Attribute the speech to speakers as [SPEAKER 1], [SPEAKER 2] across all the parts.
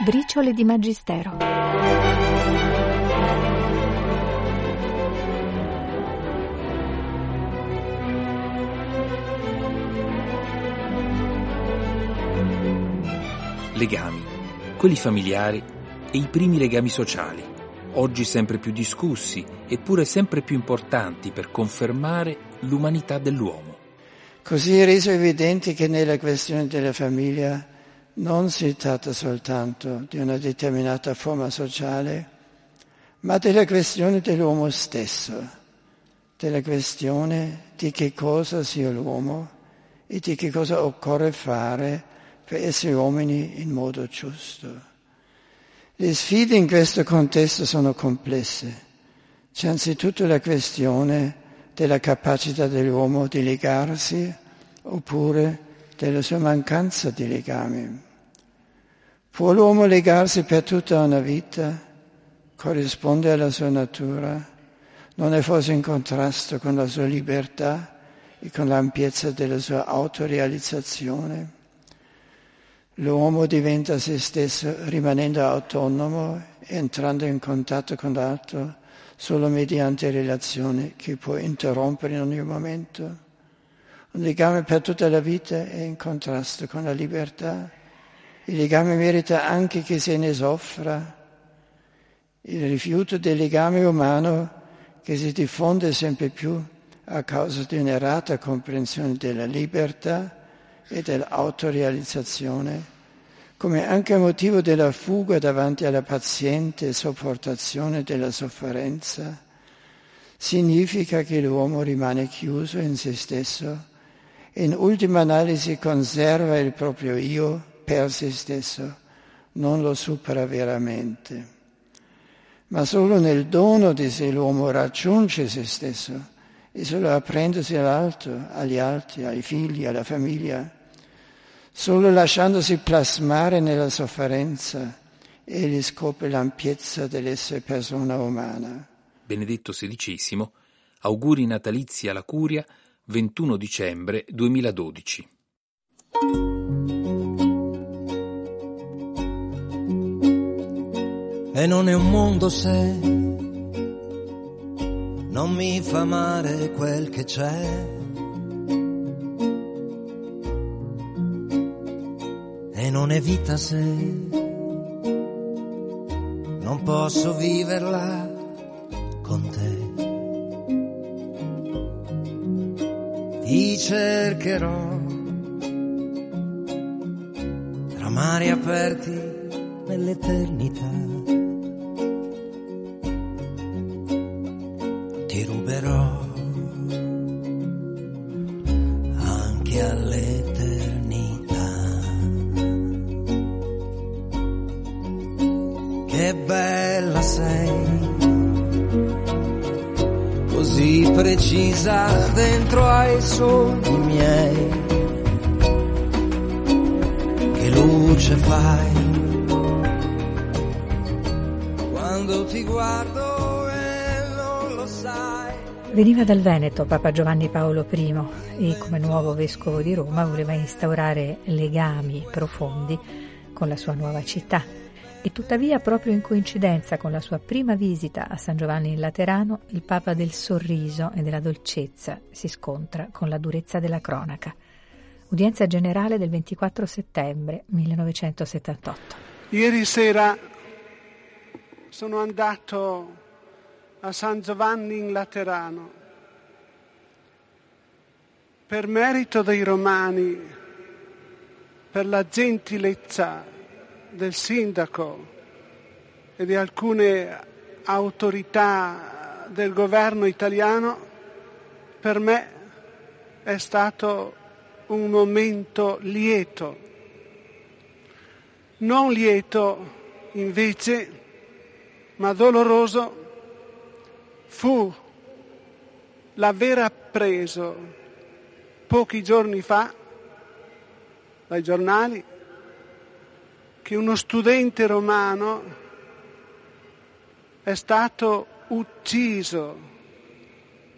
[SPEAKER 1] Briciole di Magistero.
[SPEAKER 2] Legami, quelli familiari e i primi legami sociali, oggi sempre più discussi eppure sempre più importanti per confermare l'umanità dell'uomo.
[SPEAKER 3] Così è reso evidente che nella questione della famiglia non si tratta soltanto di una determinata forma sociale, ma della questione dell'uomo stesso, della questione di che cosa sia l'uomo e di che cosa occorre fare per essere uomini in modo giusto. Le sfide in questo contesto sono complesse. C'è anzitutto la questione della capacità dell'uomo di legarsi oppure della sua mancanza di legame. Può l'uomo legarsi per tutta una vita? Corrisponde alla sua natura? Non è forse in contrasto con la sua libertà e con l'ampiezza della sua autorealizzazione? L'uomo diventa se stesso rimanendo autonomo, entrando in contatto con l'altro solo mediante relazione che può interrompere in ogni momento. Un legame per tutta la vita è in contrasto con la libertà il legame merita anche che se ne soffra. Il rifiuto del legame umano che si diffonde sempre più a causa di un'errata comprensione della libertà e dell'autorealizzazione, come anche motivo della fuga davanti alla paziente sopportazione della sofferenza, significa che l'uomo rimane chiuso in se stesso e in ultima analisi conserva il proprio io per se stesso, non lo supera veramente. Ma solo nel dono di sé l'uomo raggiunge se stesso e solo apprendosi all'altro, agli altri, ai figli, alla famiglia, solo lasciandosi plasmare nella sofferenza egli scopre l'ampiezza dell'essere persona umana.
[SPEAKER 2] Benedetto XVI, auguri natalizi alla Curia, 21 dicembre 2012.
[SPEAKER 4] E non è un mondo se non mi fa male quel che c'è. E non è vita se non posso viverla con te. Ti cercherò tra mari aperti nell'eternità. Ti ruberò anche all'eternità. Che bella sei, così precisa dentro ai sogni miei. Che luce fai quando ti guardo
[SPEAKER 1] Veniva dal Veneto Papa Giovanni Paolo I e come nuovo vescovo di Roma voleva instaurare legami profondi con la sua nuova città e tuttavia proprio in coincidenza con la sua prima visita a San Giovanni in Laterano il Papa del sorriso e della dolcezza si scontra con la durezza della cronaca. Udienza generale del 24 settembre 1978.
[SPEAKER 5] Ieri sera sono andato a San Giovanni in Laterano. Per merito dei romani, per la gentilezza del sindaco e di alcune autorità del governo italiano, per me è stato un momento lieto. Non lieto invece, ma doloroso fu l'aver appreso pochi giorni fa dai giornali che uno studente romano è stato ucciso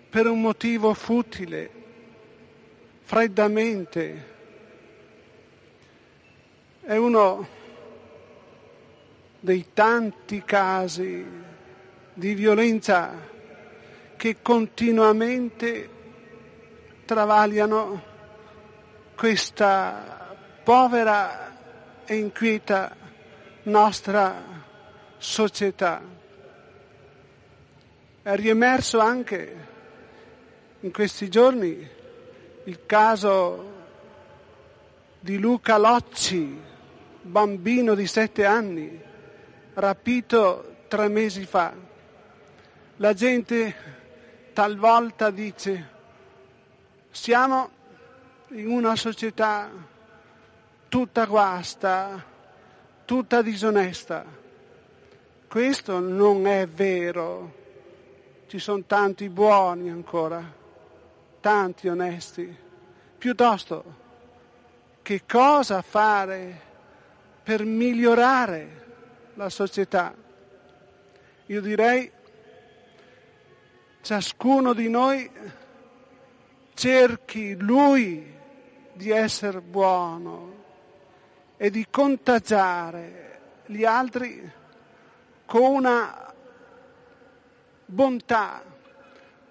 [SPEAKER 5] per un motivo futile, freddamente. È uno dei tanti casi di violenza che continuamente travagliano questa povera e inquieta nostra società. È riemerso anche in questi giorni il caso di Luca Locci, bambino di sette anni, rapito tre mesi fa. La gente talvolta dice siamo in una società tutta guasta, tutta disonesta. Questo non è vero. Ci sono tanti buoni ancora, tanti onesti. Piuttosto, che cosa fare per migliorare la società? Io direi, ciascuno di noi cerchi lui di essere buono e di contagiare gli altri con una bontà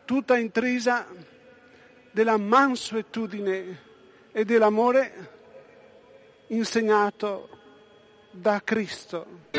[SPEAKER 5] tutta intrisa della mansuetudine e dell'amore insegnato da Cristo.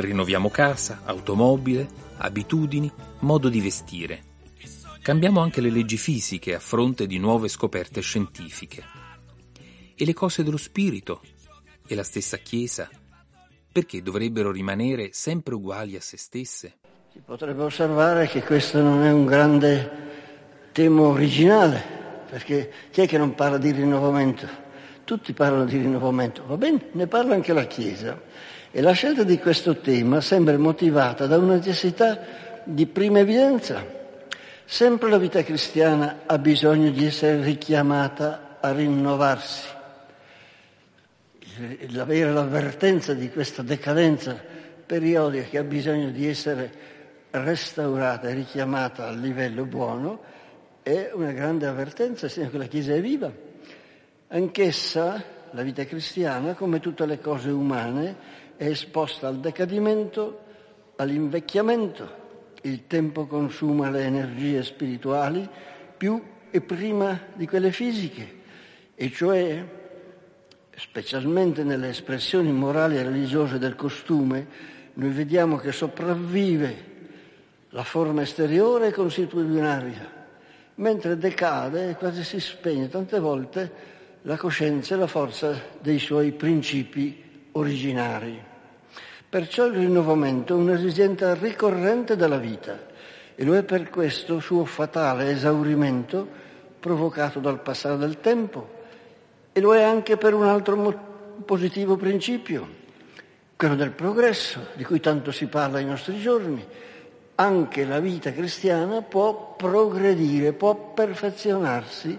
[SPEAKER 2] rinnoviamo casa, automobile, abitudini, modo di vestire. Cambiamo anche le leggi fisiche a fronte di nuove scoperte scientifiche. E le cose dello spirito e la stessa Chiesa, perché dovrebbero rimanere sempre uguali a se stesse?
[SPEAKER 6] Si potrebbe osservare che questo non è un grande tema originale, perché chi è che non parla di rinnovamento? Tutti parlano di rinnovamento, va bene, ne parla anche la Chiesa. E la scelta di questo tema sembra motivata da una necessità di prima evidenza. Sempre la vita cristiana ha bisogno di essere richiamata a rinnovarsi. L'avere l'avvertenza di questa decadenza periodica che ha bisogno di essere restaurata e richiamata al livello buono è una grande avvertenza, segno che la Chiesa è viva. Anch'essa, la vita cristiana, come tutte le cose umane, è esposta al decadimento, all'invecchiamento. Il tempo consuma le energie spirituali più e prima di quelle fisiche, e cioè, specialmente nelle espressioni morali e religiose del costume, noi vediamo che sopravvive la forma esteriore e consuetudinaria, mentre decade e quasi si spegne tante volte la coscienza e la forza dei suoi principi originari. Perciò il rinnovamento è un'esigenza ricorrente della vita e lo è per questo suo fatale esaurimento provocato dal passare del tempo e lo è anche per un altro mo- positivo principio, quello del progresso, di cui tanto si parla ai nostri giorni. Anche la vita cristiana può progredire, può perfezionarsi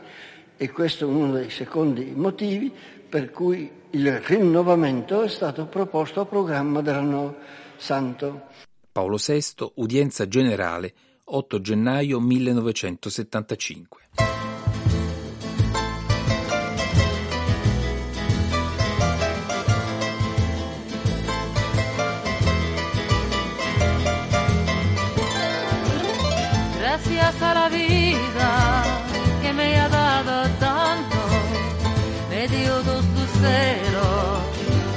[SPEAKER 6] e questo è uno dei secondi motivi per cui il rinnovamento è stato proposto a programma dell'anno santo.
[SPEAKER 2] Paolo VI, udienza generale, 8 gennaio 1975.
[SPEAKER 7] Gracias a la vida.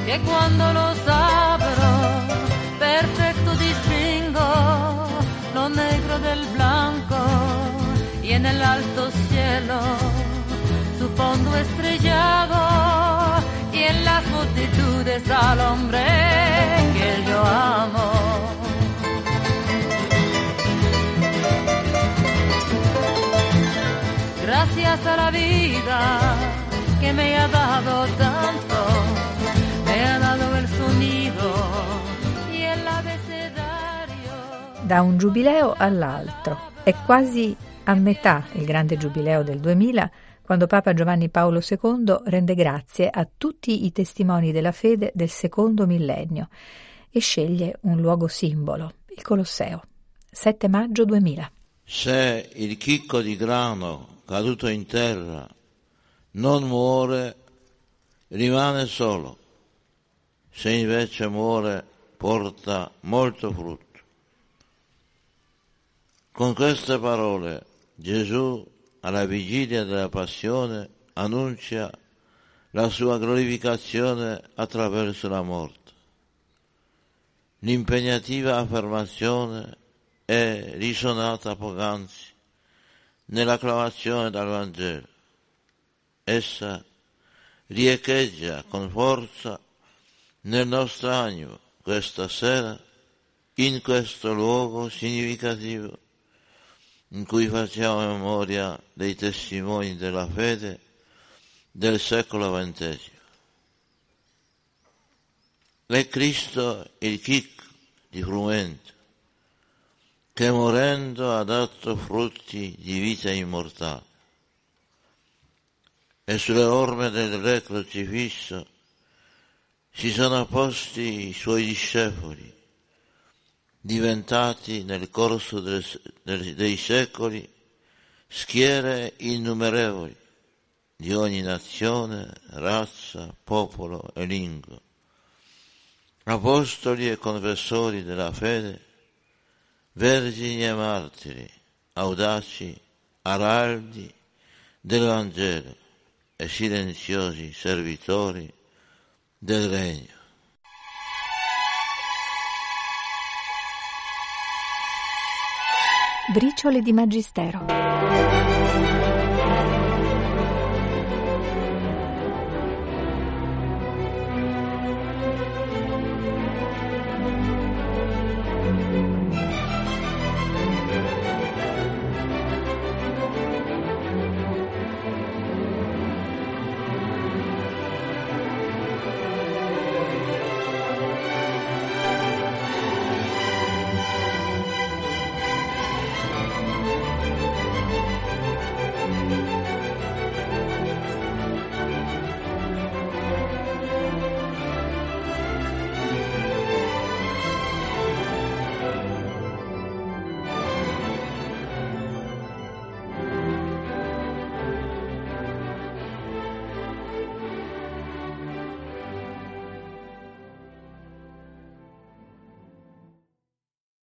[SPEAKER 7] Que cuando los abro, perfecto distingo lo negro del blanco y en el alto cielo su fondo estrellado y en las multitudes al hombre que yo amo. Gracias a la vida que me ha dado tanto,
[SPEAKER 1] Da un giubileo all'altro. È quasi a metà il grande giubileo del 2000 quando Papa Giovanni Paolo II rende grazie a tutti i testimoni della fede del secondo millennio e sceglie un luogo simbolo, il Colosseo, 7 maggio 2000.
[SPEAKER 8] Se il chicco di grano caduto in terra non muore, rimane solo, se invece muore porta molto frutto. Con queste parole Gesù alla vigilia della passione annuncia la sua glorificazione attraverso la morte. L'impegnativa affermazione è risonata poc'anzi nell'acclamazione dal Vangelo. Essa riecheggia con forza nel nostro animo questa sera in questo luogo significativo in cui facciamo memoria dei testimoni della fede del secolo XX. È Cristo il chicco di frumento che morendo ha dato frutti di vita immortale. E sulle orme del re crocifisso si sono posti i suoi discepoli, diventati nel corso dei secoli schiere innumerevoli di ogni nazione, razza, popolo e lingua, apostoli e confessori della fede, vergini e martiri, audaci, araldi del Vangelo e silenziosi servitori del Regno.
[SPEAKER 1] Briciole di Magistero.